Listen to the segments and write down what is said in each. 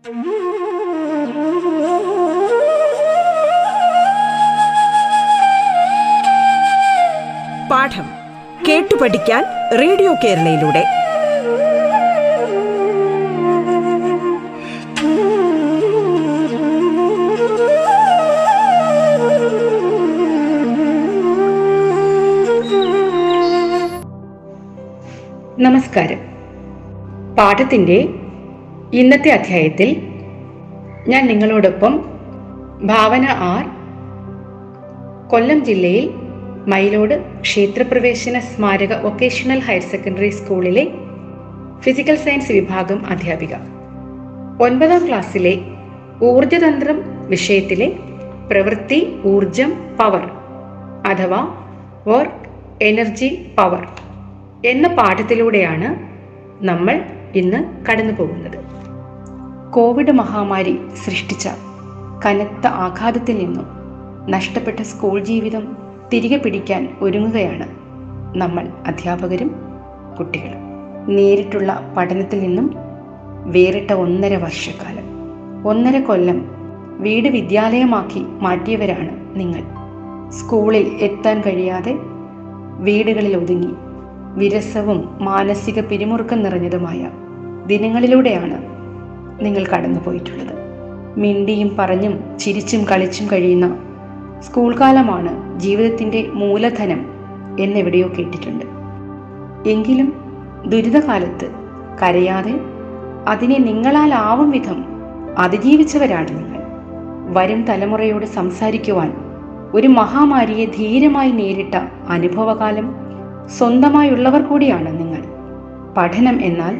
പാഠം കേട്ടു പഠിക്കാൻ റേഡിയോ കേരളയിലൂടെ. നമസ്കാരം. പാഠത്തിന്റെ ഇന്നത്തെ അധ്യായത്തിൽ ഞാൻ നിങ്ങളോടൊപ്പം ഭാവന ആർ കൊല്ലം ജില്ലയിൽ മയിലോട് ക്ഷേത്രപ്രവേശന സ്മാരക വൊക്കേഷണൽ ഹയർ സെക്കൻഡറി സ്കൂളിലെ ഫിസിക്കൽ സയൻസ് വിഭാഗം അധ്യാപിക. ഒൻപതാം ക്ലാസ്സിലെ ഊർജതന്ത്രം വിഷയത്തിലെ പ്രവൃത്തി ഊർജം പവർ അഥവാ വർക്ക് എനർജി പവർ എന്ന പാഠത്തിലൂടെയാണ് നമ്മൾ ഇന്ന് കടന്നു പോകുന്നത് കോവിഡ് മഹാമാരി സൃഷ്ടിച്ച കനത്ത ആഘാതത്തിൽ നിന്നും നഷ്ടപ്പെട്ട സ്കൂൾ ജീവിതം തിരികെ പിടിക്കാൻ ഒരുങ്ങുകയാണ് നമ്മൾ അധ്യാപകരും കുട്ടികളും. നേരിട്ടുള്ള പഠനത്തിൽ നിന്നും വേറിട്ട ഒന്നര വർഷക്കാലം ഒന്നര കൊല്ലം വീട് വിദ്യാലയമാക്കി മാറ്റിയവരാണ് നിങ്ങൾ. സ്കൂളിൽ എത്താൻ കഴിയാതെ വീടുകളിൽ ഒതുങ്ങി വിരസവും മാനസിക പിരിമുറുക്കം നിറഞ്ഞതുമായ ദിനങ്ങളിലൂടെയാണ് നിങ്ങൾ കടന്നു പോയിട്ടുള്ളത് മിണ്ടിയും പറഞ്ഞും ചിരിച്ചും കളിച്ചും കഴിയുന്ന സ്കൂൾ കാലമാണ് ജീവിതത്തിന്റെ മൂലധനം എന്നെവിടെയോ കേട്ടിട്ടുണ്ട്. എങ്കിലും ദുരിതകാലത്ത് കരയാതെ അതിനെ നിങ്ങളാലാവും വിധം അതിജീവിച്ചവരാണ് നിങ്ങൾ. വരും തലമുറയോട് സംസാരിക്കുവാൻ ഒരു മഹാമാരിയെ ധീരമായി നേരിട്ട അനുഭവകാലം സ്വന്തമായുള്ളവർ കൂടിയാണ് നിങ്ങൾ. പഠനം എന്നാൽ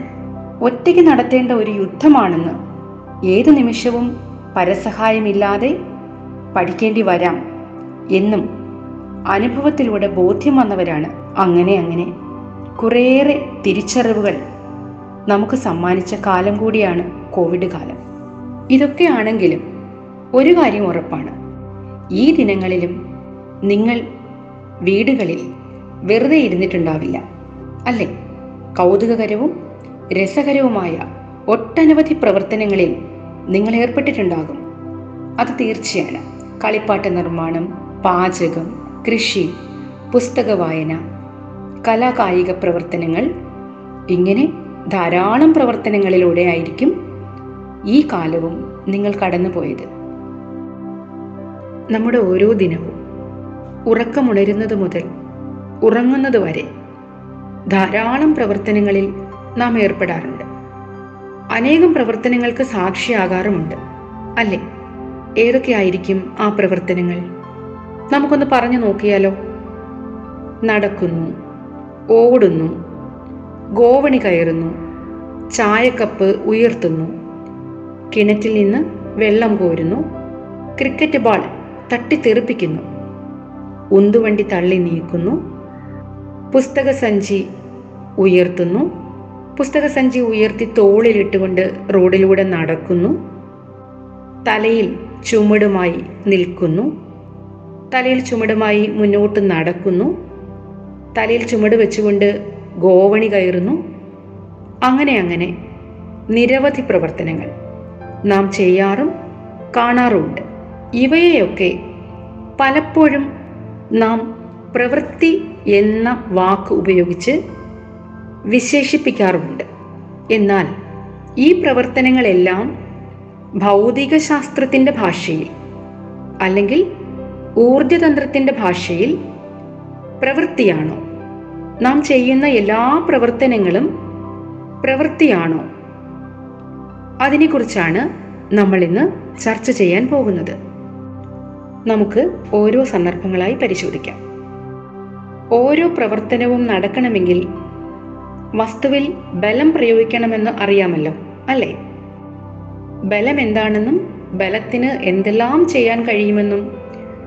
ഒറ്റയ്ക്ക് നടത്തേണ്ട ഒരു യുദ്ധമാണെന്ന്. ഏതു നിമിഷവും പരസഹായമില്ലാതെ പഠിക്കേണ്ടി വരാം എന്നും അനുഭവത്തിലൂടെ ബോധ്യം വന്നവരാണ് അങ്ങനെ അങ്ങനെ. കുറേയേറെ തിരിച്ചറിവുകൾ നമുക്ക് സമ്മാനിച്ച കാലം കൂടിയാണ് കോവിഡ് കാലം. ഇതൊക്കെയാണെങ്കിലും ഒരു കാര്യം ഉറപ്പാണ്. ഈ ദിനങ്ങളിലും നിങ്ങൾ വീടുകളിൽ വെറുതെ ഇരുന്നിട്ടുണ്ടാവില്ല. അല്ലേ? കൗതുകകരവും രസകരവുമായ ഒട്ടനവധി പ്രവർത്തനങ്ങളിൽ നിങ്ങൾ ഏർപ്പെട്ടിട്ടുണ്ടാകും. അത് തീർച്ചയാണ്. കളിപ്പാട്ട നിർമ്മാണം പാചകം കൃഷി പുസ്തക വായന കലാകായിക പ്രവർത്തനങ്ങൾ ഇങ്ങനെ ധാരാളം പ്രവർത്തനങ്ങളിലൂടെ ആയിരിക്കും ഈ കാലവും നിങ്ങൾ കടന്നുപോയത്. നമ്മുടെ ഓരോ ദിനവും ഉറക്കമുണരുന്നത് മുതൽ ഉറങ്ങുന്നത് വരെ ധാരാളം പ്രവർത്തനങ്ങളിൽ നാം ഏർപ്പെടാറുണ്ട്. അനേകം പ്രവർത്തനങ്ങൾക്ക് സാക്ഷിയാകാറുമുണ്ട്. അല്ലേ? ഏതൊക്കെയായിരിക്കും ആ പ്രവർത്തനങ്ങൾ? നമുക്കൊന്ന് പറഞ്ഞു നോക്കിയാലോ? നടക്കുന്നു ഓടുന്നു ഗോവണി കയറുന്നു ചായക്കപ്പ് ഉയർത്തുന്നു കിണറ്റിൽ നിന്ന് വെള്ളം കോരുന്നു ക്രിക്കറ്റ് ബാൾ തട്ടിത്തെറിപ്പിക്കുന്നു ഉന്തുവണ്ടി തള്ളി നീക്കുന്നു പുസ്തക സഞ്ചി ഉയർത്തുന്നു പുസ്തക സഞ്ചി ഉയർത്തി തോളിലിട്ടുകൊണ്ട് റോഡിലൂടെ നടക്കുന്നു. തലയിൽ ചുമടുമായി നിൽക്കുന്നു. തലയിൽ ചുമടുമായി മുന്നോട്ട് നടക്കുന്നു. തലയിൽ ചുമട് വെച്ചുകൊണ്ട് ഗോവണി കയറുന്നു. അങ്ങനെ അങ്ങനെ നിരവധി പ്രവർത്തനങ്ങൾ നാം ചെയ്യാറും കാണാറുമുണ്ട്. ഇവയെയൊക്കെ പലപ്പോഴും നാം പ്രവൃത്തി എന്ന വാക്ക് ഉപയോഗിച്ച് വിശേഷിപ്പിക്കാറുമുണ്ട്. എന്നാൽ ഈ പ്രവർത്തനങ്ങളെല്ലാം ഭൗതിക ശാസ്ത്രത്തിന്റെ ഭാഷയിൽ അല്ലെങ്കിൽ ഊർജതന്ത്രത്തിന്റെ ഭാഷയിൽ പ്രവൃത്തിയാണോ? നാം ചെയ്യുന്ന എല്ലാ പ്രവർത്തനങ്ങളും പ്രവൃത്തിയാണോ? അതിനെക്കുറിച്ചാണ് നമ്മൾ ഇന്ന് ചർച്ച ചെയ്യാൻ പോകുന്നത്. നമുക്ക് ഓരോ സന്ദർഭങ്ങളായി പരിശോധിക്കാം. ഓരോ പ്രവർത്തനവും നടക്കണമെങ്കിൽ വസ്തുവിൽ ബലം പ്രയോഗിക്കണമെന്ന് അറിയാമല്ലോ അല്ലേ? ബലം എന്താണെന്നും ബലത്തിന് എന്തെല്ലാം ചെയ്യാൻ കഴിയുമെന്നും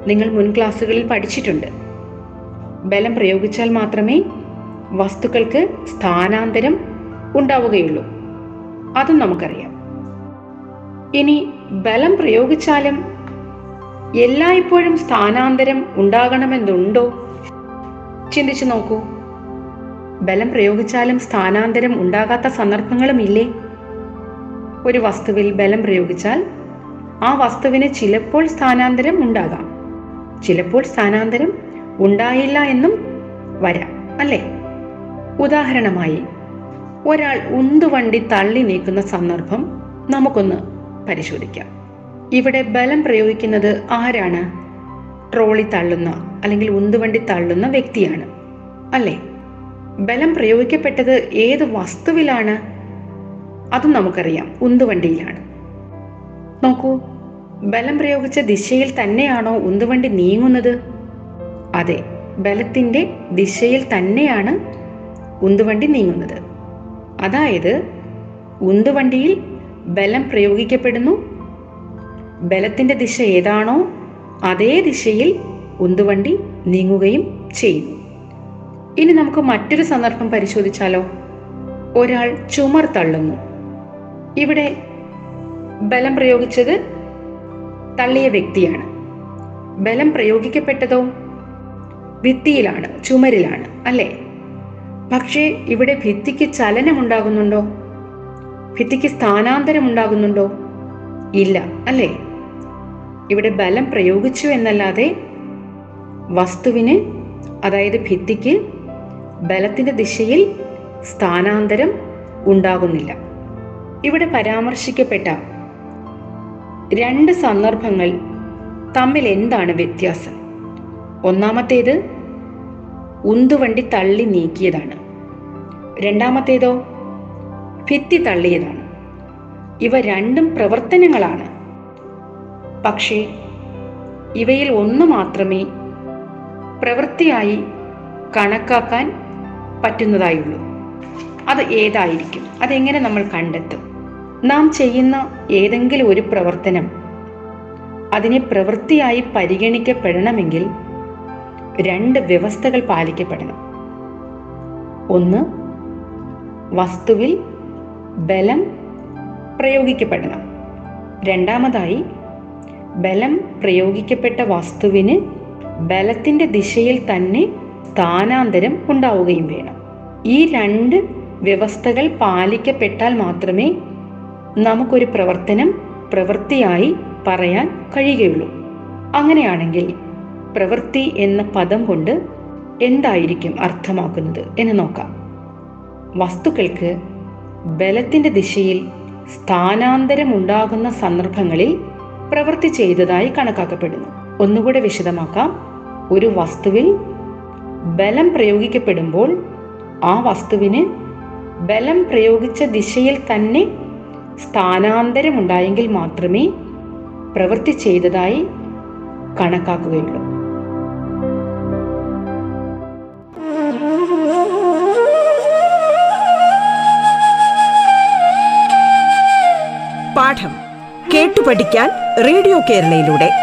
നിങ്ങൾ മുൻ ക്ലാസ്സുകളിൽ പഠിച്ചിട്ടുണ്ട്. ബലം പ്രയോഗിച്ചാൽ മാത്രമേ വസ്തുക്കൾക്ക് സ്ഥാനാന്തരം ഉണ്ടാവുകയുള്ളൂ. അതും നമുക്കറിയാം. ഇനി ബലം പ്രയോഗിച്ചാലും എല്ലായ്പ്പോഴും സ്ഥാനാന്തരം ഉണ്ടാകണമെന്നുണ്ടോ? ചിന്തിച്ചു നോക്കൂ. ബലം പ്രയോഗിച്ചാലും സ്ഥാനാന്തരം ഉണ്ടാകാത്ത സന്ദർഭങ്ങളും ഇല്ലേ? ഒരു വസ്തുവിൽ ബലം പ്രയോഗിച്ചാൽ ആ വസ്തുവിന് ചിലപ്പോൾ സ്ഥാനാന്തരം ഉണ്ടാകാം. ചിലപ്പോൾ സ്ഥാനാന്തരം ഉണ്ടായില്ല എന്നും വരാം അല്ലേ? ഉദാഹരണമായി ഒരാൾ ഉന്തുവണ്ടി തള്ളി നീക്കുന്ന സന്ദർഭം നമുക്കൊന്ന് പരിശോധിക്കാം. ഇവിടെ ബലം പ്രയോഗിക്കുന്നത് ആരാണ്? ട്രോളി തള്ളുന്ന അല്ലെങ്കിൽ ഉന്തുവണ്ടി തള്ളുന്ന വ്യക്തിയാണ് അല്ലേ? ബലം പ്രയോഗിക്കപ്പെട്ടത് ഏത് വസ്തുവിലാണ്? അതും നമുക്കറിയാം. ഉന്തുവണ്ടിയിലാണ്. നോക്കൂ ബലം പ്രയോഗിച്ച ദിശയിൽ തന്നെയാണോ ഉന്തുവണ്ടി നീങ്ങുന്നത്? അതെ ബലത്തിന്റെ ദിശയിൽ തന്നെയാണ് ഉന്തുവണ്ടി നീങ്ങുന്നത്. അതായത് ഉന്തുവണ്ടിയിൽ ബലം പ്രയോഗിക്കപ്പെടുന്നു. ബലത്തിന്റെ ദിശ ഏതാണോ അതേ ദിശയിൽ ഉന്തുവണ്ടി നീങ്ങുകയും ചെയ്യുന്നു ഇനി നമുക്ക് മറ്റൊരു സന്ദർഭം പരിശോധിച്ചാലോ? ഒരാൾ ചുമർ തള്ളുന്നു. ഇവിടെ ബലം പ്രയോഗിച്ചത് തള്ളിയ വ്യക്തിയാണ്. ബലം പ്രയോഗിക്കപ്പെട്ടതോ? ഭിത്തിയിലാണ് ചുമരിലാണ് അല്ലേ? പക്ഷേ ഇവിടെ ഭിത്തിക്ക് ചലനമുണ്ടാകുന്നുണ്ടോ ഭിത്തിക്ക് സ്ഥാനാന്തരം ഉണ്ടാകുന്നുണ്ടോ? ഇല്ല അല്ലേ? ഇവിടെ ബലം പ്രയോഗിച്ചു എന്നല്ലാതെ വസ്തുവിന് അതായത് ഭിത്തിക്ക് ബലത്തിന്റെ ദിശയിൽ സ്ഥാനാന്തരം ഉണ്ടാകുന്നില്ല. ഇവിടെ പരാമർശിക്കപ്പെട്ട രണ്ട് സന്ദർഭങ്ങൾ തമ്മിൽ എന്താണ് വ്യത്യാസം? ഒന്നാമത്തേത് ഉന്തുവണ്ടി തള്ളി നീക്കിയതാണ്. രണ്ടാമത്തേതോ ഭിത്തി തള്ളിയതാണ്. ഇവ രണ്ടും പ്രവർത്തനങ്ങളാണ്. പക്ഷേ ഇവയിൽ ഒന്ന് മാത്രമേ പ്രവൃത്തിയായി കണക്കാക്കാൻ പറ്റുന്നതായുള്ളൂ. അത് ഏതായിരിക്കും? അതെങ്ങനെ നമ്മൾ കണ്ടെത്തും? നാം ചെയ്യുന്ന ഏതെങ്കിലും ഒരു പ്രവർത്തനം അതിനെ പ്രവൃത്തിയായി പരിഗണിക്കപ്പെടണമെങ്കിൽ രണ്ട് വ്യവസ്ഥകൾ പാലിക്കപ്പെടണം. ഒന്ന് വസ്തുവിൽ ബലം പ്രയോഗിക്കപ്പെടണം. രണ്ടാമതായി ബലം പ്രയോഗിക്കപ്പെട്ട വസ്തുവിന് ബലത്തിന്റെ ദിശയിൽ തന്നെ സ്ഥാനാന്തരം ഉണ്ടാവുകയും വേണം. ഈ രണ്ട് വ്യവസ്ഥകൾ പാലിക്കപ്പെട്ടാൽ മാത്രമേ നമുക്കൊരു പ്രവർത്തനം പ്രവൃത്തിയായി പറയാൻ കഴിയുകയുള്ളൂ. അങ്ങനെയാണെങ്കിൽ പ്രവൃത്തി എന്ന പദം കൊണ്ട് എന്തായിരിക്കും അർത്ഥമാക്കുന്നത് എന്ന് നോക്കാം. വസ്തുക്കൾക്ക് ബലത്തിന്റെ ദിശയിൽ സ്ഥാനാന്തരം ഉണ്ടാകുന്ന സന്ദർഭങ്ങളിൽ പ്രവൃത്തി ചെയ്തതായി കണക്കാക്കപ്പെടുന്നു. ഒന്നുകൂടെ വിശദമാക്കാം. ഒരു വസ്തുവിൽ ബലം പ്രയോഗിക്കപ്പെടുമ്പോൾ ആ വസ്തുവിന് ബലം പ്രയോഗിച്ച ദിശയിൽ തന്നെ സ്ഥാനാന്തരം ഉണ്ടായെങ്കിൽ മാത്രമേ പ്രവൃത്തി ചെയ്തതായി കണക്കാക്കുകയുള്ളൂ. പാഠം കേട്ടു പഠിക്കാൻ റേഡിയോ കേരളയിലൂടെ.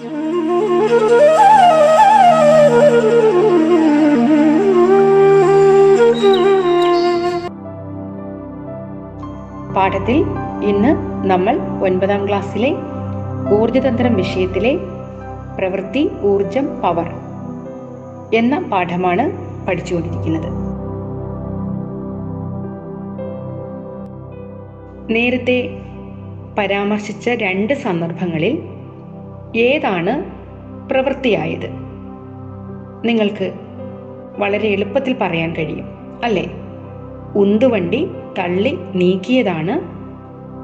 പാഠത്തിൽ ഇന്ന് നമ്മൾ ഒൻപതാം ക്ലാസ്സിലെ ഊർജതന്ത്രം വിഷയത്തിലെ പ്രവൃത്തി ഊർജം പവർ എന്ന പാഠമാണ് പഠിച്ചുകൊണ്ടിരിക്കുന്നത്. നേരത്തെ പരാമർശിച്ച രണ്ട് സന്ദർഭങ്ങളിൽ ഏതാണ് പ്രവൃത്തിയായത്? നിങ്ങൾക്ക് വളരെ എളുപ്പത്തിൽ പറയാൻ കഴിയും അല്ലേ? ഉന്തുവണ്ടി തള്ളി നീക്കിയതാണ്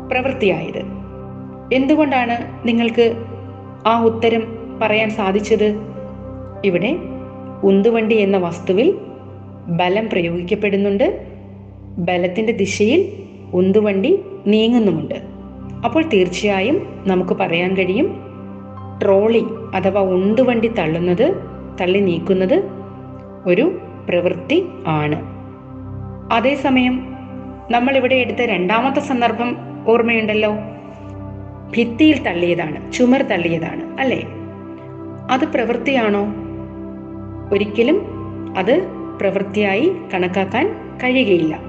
പ്രവൃത്തിയായത്. എന്തുകൊണ്ടാണ് നിങ്ങൾക്ക് ആ ഉത്തരം പറയാൻ സാധിച്ചത്? ഇവിടെ ഉന്തുവണ്ടി എന്ന വസ്തുവിൽ ബലം പ്രയോഗിക്കപ്പെടുന്നുണ്ട്. ബലത്തിന്റെ ദിശയിൽ ഉന്തുവണ്ടി നീങ്ങുന്നുമുണ്ട്. അപ്പോൾ തീർച്ചയായും നമുക്ക് പറയാൻ കഴിയും ട്രോളി അഥവാ ഉന്തുവണ്ടി തള്ളുന്നത് തള്ളി നീക്കുന്നത് ഒരു പ്രവൃത്തി ആണ്. അതേസമയം നമ്മൾ ഇവിടെ എടുത്ത രണ്ടാമത്തെ സന്ദർഭം ഓർമ്മയുണ്ടല്ലോ. ഭിത്തിയിൽ തള്ളിയതാണ് ചുമർ തള്ളിയതാണ് അല്ലേ? അത് പ്രവൃത്തിയാണോ? ഒരിക്കലും അത് പ്രവൃത്തിയായി കണക്കാക്കാൻ കഴിയുകയില്ല.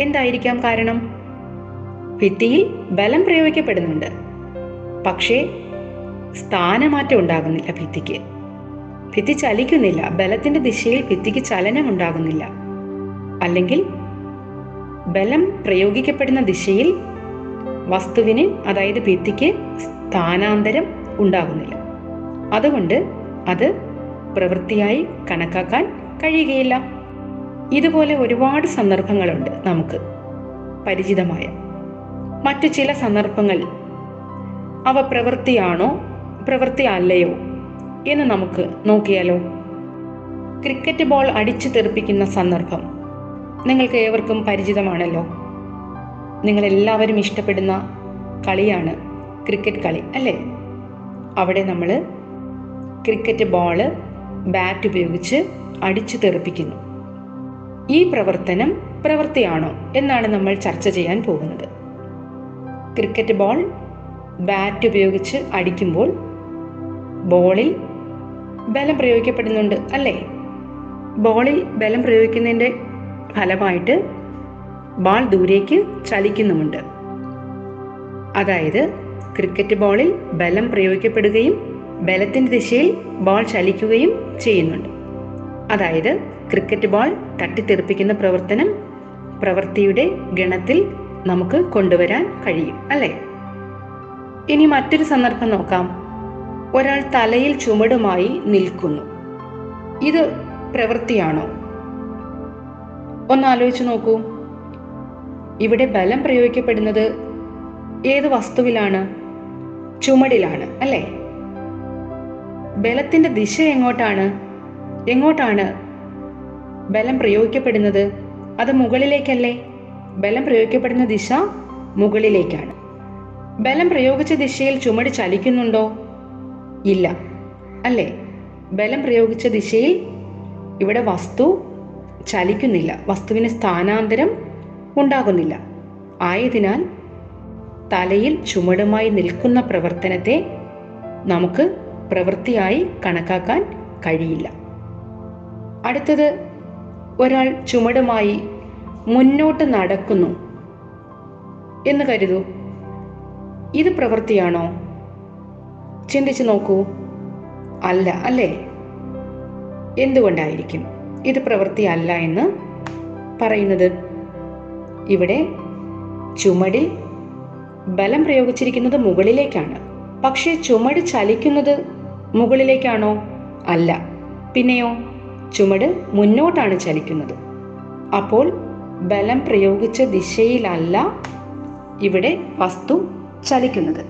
എന്തായിരിക്കാം കാരണം? ഭിത്തിയിൽ ബലം പ്രയോഗിക്കപ്പെടുന്നുണ്ട്. പക്ഷേ സ്ഥാനമാറ്റം ഉണ്ടാകുന്നില്ല ഭിത്തിക്ക്. ഭിത്തി ചലിക്കുന്നില്ല. ബലത്തിന്റെ ദിശയിൽ ഭിത്തിക്ക് ചലനം ഉണ്ടാകുന്നില്ല അല്ലെങ്കിൽ ബലം പ്രയോഗിക്കപ്പെടുന്ന ദിശയിൽ വസ്തുവിന് അതായത് ഭിത്തിക്ക് സ്ഥാനാന്തരം ഉണ്ടാകുന്നില്ല. അതുകൊണ്ട് അത് പ്രവൃത്തിയായി കണക്കാക്കാൻ കഴിയുകയില്ല. ഇതുപോലെ ഒരുപാട് സന്ദർഭങ്ങളുണ്ട് നമുക്ക് പരിചിതമായ. മറ്റു ചില സന്ദർഭങ്ങൾ അവ പ്രവൃത്തിയാണോ പ്രവൃത്തി അല്ലയോ എന്ന് നമുക്ക് നോക്കിയാലോ? ക്രിക്കറ്റ് ബോൾ അടിച്ചു തെറിപ്പിക്കുന്ന സന്ദർഭം നിങ്ങൾക്ക് ഏവർക്കും പരിചിതമാണല്ലോ. നിങ്ങളെല്ലാവരും ഇഷ്ടപ്പെടുന്ന കളിയാണ് ക്രിക്കറ്റ് കളി അല്ലേ? അവിടെ നമ്മൾ ക്രിക്കറ്റ് ബോൾ ബാറ്റ് ഉപയോഗിച്ച് അടിച്ചു തെറിപ്പിക്കുന്നു. ഈ പ്രവർത്തനം പ്രവൃത്തിയാണോ എന്നാണ് നമ്മൾ ചർച്ച ചെയ്യാൻ പോകുന്നത്. ക്രിക്കറ്റ് ബോൾ ബാറ്റ് ഉപയോഗിച്ച് അടിക്കുമ്പോൾ ബോളിൽ ബലം പ്രയോഗിക്കപ്പെടുന്നുണ്ട് അല്ലേ? ബോളിൽ ബലം പ്രയോഗിക്കുന്നതിന്റെ ഫലമായിട്ട് ബാൾ ദൂരേക്ക് ചലിക്കുന്നുമുണ്ട്. അതായത് ക്രിക്കറ്റ് ബോളിൽ ബലം പ്രയോഗിക്കപ്പെടുകയും ബലത്തിന്റെ ദിശയിൽ ബോൾ ചലിക്കുകയും ചെയ്യുന്നുണ്ട്. അതായത് ക്രിക്കറ്റ് ബോൾ തട്ടിത്തെറിപ്പിക്കുന്ന പ്രവർത്തനം പ്രവൃത്തിയുടെ ഗണത്തിൽ നമുക്ക് കൊണ്ടുവരാൻ കഴിയും അല്ലേ? ഇനി മറ്റൊരു സന്ദർഭം നോക്കാം. ഒരാൾ തലയിൽ ചുമടുമായി നിൽക്കുന്നു. ഇത് പ്രവൃത്തിയാണോ? ഒന്ന് ആലോചിച്ചു നോക്കൂ. ഇവിടെ ബലം പ്രയോഗിക്കപ്പെടുന്നത് ഏത് വസ്തുവിലാണ്? ചുമടിലാണ് അല്ലേ? ബലത്തിന്റെ ദിശ എങ്ങോട്ടാണ്? എങ്ങോട്ടാണ് ബലം പ്രയോഗിക്കപ്പെടുന്നത്? അത് മുകളിലേക്കല്ലേ? ബലം പ്രയോഗിക്കപ്പെടുന്ന ദിശ മുകളിലേക്കാണ്. ബലം പ്രയോഗിച്ച ദിശയിൽ ചുമട് ചലിക്കുന്നുണ്ടോ? ഇല്ല അല്ലേ? ബലം പ്രയോഗിച്ച ദിശയിൽ ഇവിടെ വസ്തു ചലിക്കുന്നില്ല. വസ്തുവിന് സ്ഥാനാന്തരം ഉണ്ടാകുന്നില്ല. ആയതിനാൽ തലയിൽ ചുമടുമായി നിൽക്കുന്ന പ്രവർത്തനത്തെ നമുക്ക് പ്രവൃത്തിയായി കണക്കാക്കാൻ കഴിയില്ല. അടുത്തത് ഒരാൾ ചുമടുമായി മുന്നോട്ട് നടക്കുന്നു എന്ന് കരുതൂ. ഇത് പ്രവൃത്തിയാണോ? ചിന്തിച്ചു നോക്കൂ. അല്ല അല്ലേ? എന്തുകൊണ്ടായിരിക്കും? ഇത് പ്രവൃത്തിയല്ല എന്ന് പറയുന്നത്. ഇവിടെ ചുമടിൽ ബലം പ്രയോഗിച്ചിരിക്കുന്നത് മുകളിലേക്കാണ്. പക്ഷേ ചുമട് ചലിക്കുന്നത് മുകളിലേക്കാണോ? അല്ല. പിന്നെയോ ചുമട് മുന്നോട്ടാണ് ചലിക്കുന്നത്. അപ്പോൾ ബലം പ്രയോഗിച്ച ദിശയിലല്ല ഇവിടെ വസ്തു ചലിക്കുന്നത്.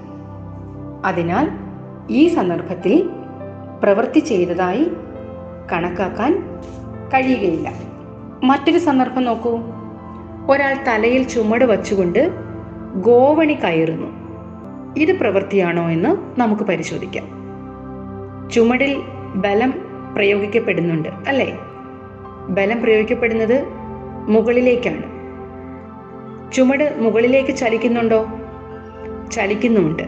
അതിനാൽ ഈ സന്ദർഭത്തിൽ പ്രവൃത്തി ചെയ്തതായി കണക്കാക്കാൻ കഴിയുകയില്ല. മറ്റൊരു സന്ദർഭം നോക്കൂ. ഒരാൾ തലയിൽ ചുമട് വച്ചുകൊണ്ട് ഗോവണി കയറുന്നു. ഇത് പ്രവൃത്തിയാണോ എന്ന് നമുക്ക് പരിശോധിക്കാം. ചുമടിൽ ബലം പ്രയോഗിക്കപ്പെടുന്നുണ്ട് അല്ലേ? ബലം പ്രയോഗിക്കപ്പെടുന്നത് മുകളിലേക്കാണ്. ചുമട് മുകളിലേക്ക് ചലിക്കുന്നുണ്ടോ? ചലിക്കുന്നുമുണ്ട്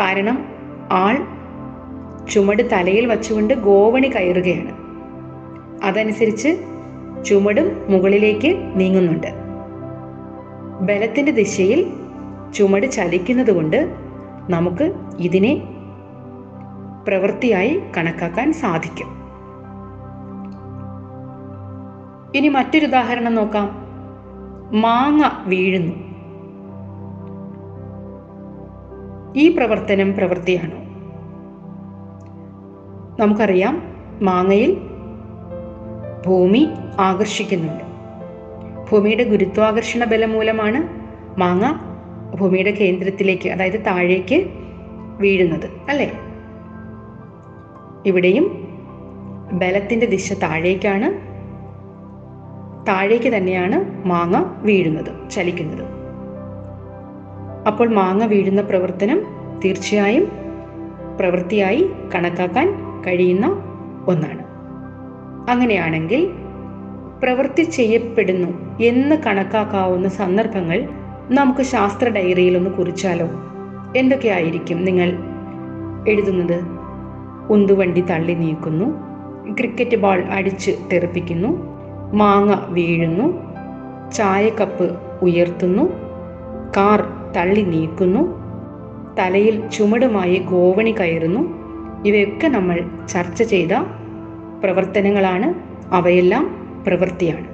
കാരണം ആൾ ചുമട് തലയിൽ വച്ചുകൊണ്ട് ഗോവണി കയറുകയാണ്. അതനുസരിച്ച് ചുമടും മുകളിലേക്ക് നീങ്ങുന്നുണ്ട്. ബലത്തിന്റെ ദിശയിൽ ചുമട് ചലിക്കുന്നത് കൊണ്ട് നമുക്ക് ഇതിനെ പ്രവൃത്തിയായി കണക്കാക്കാൻ സാധിക്കും. ഇനി മറ്റൊരു ഉദാഹരണം നോക്കാം. മാങ്ങ വീഴുന്നു. ഈ പ്രവർത്തനം പ്രവൃത്തിയാണോ? നമുക്കറിയാം മാങ്ങയിൽ ഭൂമി ആകർഷിക്കുന്നുണ്ട്. ഭൂമിയുടെ ഗുരുത്വാകർഷണ ബലം മൂലമാണ് മാങ്ങ ഭൂമിയുടെ കേന്ദ്രത്തിലേക്ക് അതായത് താഴേക്ക് വീഴുന്നത് അല്ലേ? ഇവിടെയും ബലത്തിന്റെ ദിശ താഴേക്കാണ് താഴേക്ക് തന്നെയാണ് മാങ്ങ വീഴുന്നത് ചലിക്കുന്നത്. അപ്പോൾ മാങ്ങ വീഴുന്ന പ്രവർത്തനം തീർച്ചയായും പ്രവൃത്തിയായി കണക്കാക്കാൻ കഴിയുന്ന ഒന്നാണ്. അങ്ങനെയാണെങ്കിൽ പ്രവൃത്തി ചെയ്യപ്പെടുന്നു എന്ന് കണക്കാക്കാവുന്ന സന്ദർഭങ്ങൾ നമുക്ക് ശാസ്ത്ര ഡയറിയിൽ ഒന്ന് കുറിച്ചാലോ? എന്തൊക്കെയായിരിക്കും നിങ്ങൾ എഴുതുന്നത്? ഉന്തുവണ്ടി തള്ളി നീക്കുന്നു ക്രിക്കറ്റ് ബോൾ അടിച്ച് തെറിപ്പിക്കുന്നു മാങ്ങ വീഴുന്നു ചായക്കപ്പ് ഉയർത്തുന്നു കാർ തള്ളി നീക്കുന്നു തലയിൽ ചുമടുമായി ഗോവണി കയറുന്നു ഇവയൊക്കെ നമ്മൾ ചർച്ച ചെയ്ത പ്രവർത്തനങ്ങളാണ്. അവയെല്ലാം പ്രവൃത്തിയാണ്.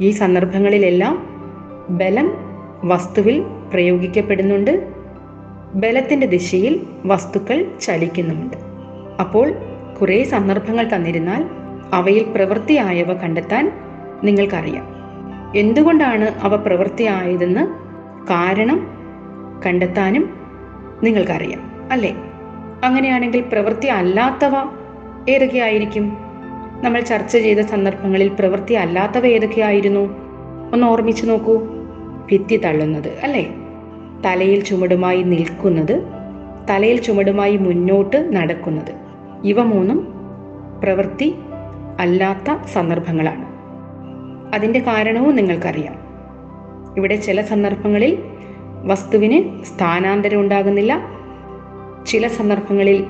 ഈ സന്ദർഭങ്ങളിലെല്ലാം ബലം വസ്തുവിൽ പ്രയോഗിക്കപ്പെടുന്നുണ്ട്. ബലത്തിന്റെ ദിശയിൽ വസ്തുക്കൾ ചലിക്കുന്നുമുണ്ട്. അപ്പോൾ കുറേ സന്ദർഭങ്ങൾ തന്നിരുന്നാൽ അവയിൽ പ്രവൃത്തിയായവ കണ്ടെത്താൻ നിങ്ങൾക്കറിയാം. എന്തുകൊണ്ടാണ് അവ പ്രവൃത്തിയായതെന്ന് കാരണം കണ്ടെത്താനും നിങ്ങൾക്കറിയാം അല്ലേ? അങ്ങനെയാണെങ്കിൽ പ്രവൃത്തി അല്ലാത്തവ ഏതൊക്കെയായിരിക്കും? നമ്മൾ ചർച്ച ചെയ്ത സന്ദർഭങ്ങളിൽ പ്രവൃത്തി അല്ലാത്തവ ഏതൊക്കെയായിരുന്നു? ഒന്ന് ഓർമ്മിച്ചു നോക്കൂ. ഭിത്തി തള്ളുന്നത് അല്ലേ? തലയിൽ ചുമടുമായി നിൽക്കുന്നത് തലയിൽ ചുമടുമായി മുന്നോട്ട് നടക്കുന്നത്. ഇവ മൂന്നും പ്രവൃത്തി അല്ലാത്ത സന്ദർഭങ്ങളാണ്. അതിന്റെ കാരണവും നിങ്ങൾക്കറിയാം. ഇവിടെ ചില സന്ദർഭങ്ങളിൽ വസ്തുവിന് സ്ഥാനാന്തരം ഉണ്ടാകുന്നില്ല. ചില സന്ദർഭങ്ങളിൽ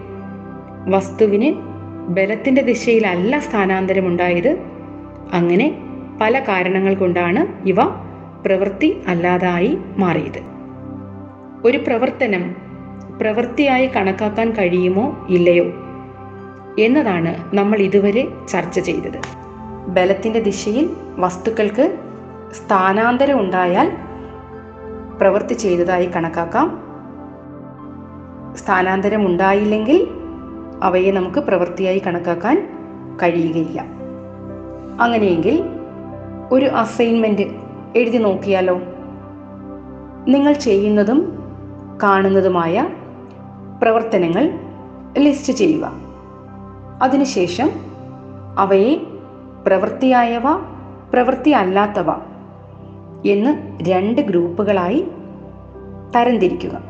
വസ്തുവിന് ബലത്തിന്റെ ദിശയിലല്ല സ്ഥാനാന്തരം ഉണ്ടായത്. അങ്ങനെ പല കാരണങ്ങൾ കൊണ്ടാണ് ഇവ പ്രവൃത്തി അല്ലാതായി മാറിയത്. ഒരു പ്രവർത്തനം പ്രവൃത്തിയായി കണക്കാക്കാൻ കഴിയുമോ ഇല്ലയോ എന്നതാണ് നമ്മൾ ഇതുവരെ ചർച്ച ചെയ്തത്. ബലത്തിന്റെ ദിശയിൽ വസ്തുക്കൾക്ക് സ്ഥാനാന്തരം ഉണ്ടായാൽ പ്രവൃത്തി ചെയ്തതായി കണക്കാക്കാം. സ്ഥാനാന്തരം ഉണ്ടായില്ലെങ്കിൽ അവയെ നമുക്ക് പ്രവൃത്തിയായി കണക്കാക്കാൻ കഴിയുകയില്ല. അങ്ങനെയെങ്കിൽ ഒരു അസൈൻമെന്റ് എഴുതി നോക്കിയാലോ? നിങ്ങൾ ചെയ്യുന്നതും കാണുന്നതുമായ പ്രവർത്തനങ്ങൾ ലിസ്റ്റ് ചെയ്യുക. അതിനുശേഷം അവയെ പ്രവൃത്തിയായവ പ്രവൃത്തി അല്ലാത്തവ എന്ന് രണ്ട് ഗ്രൂപ്പുകളായി തരംതിരിക്കുക.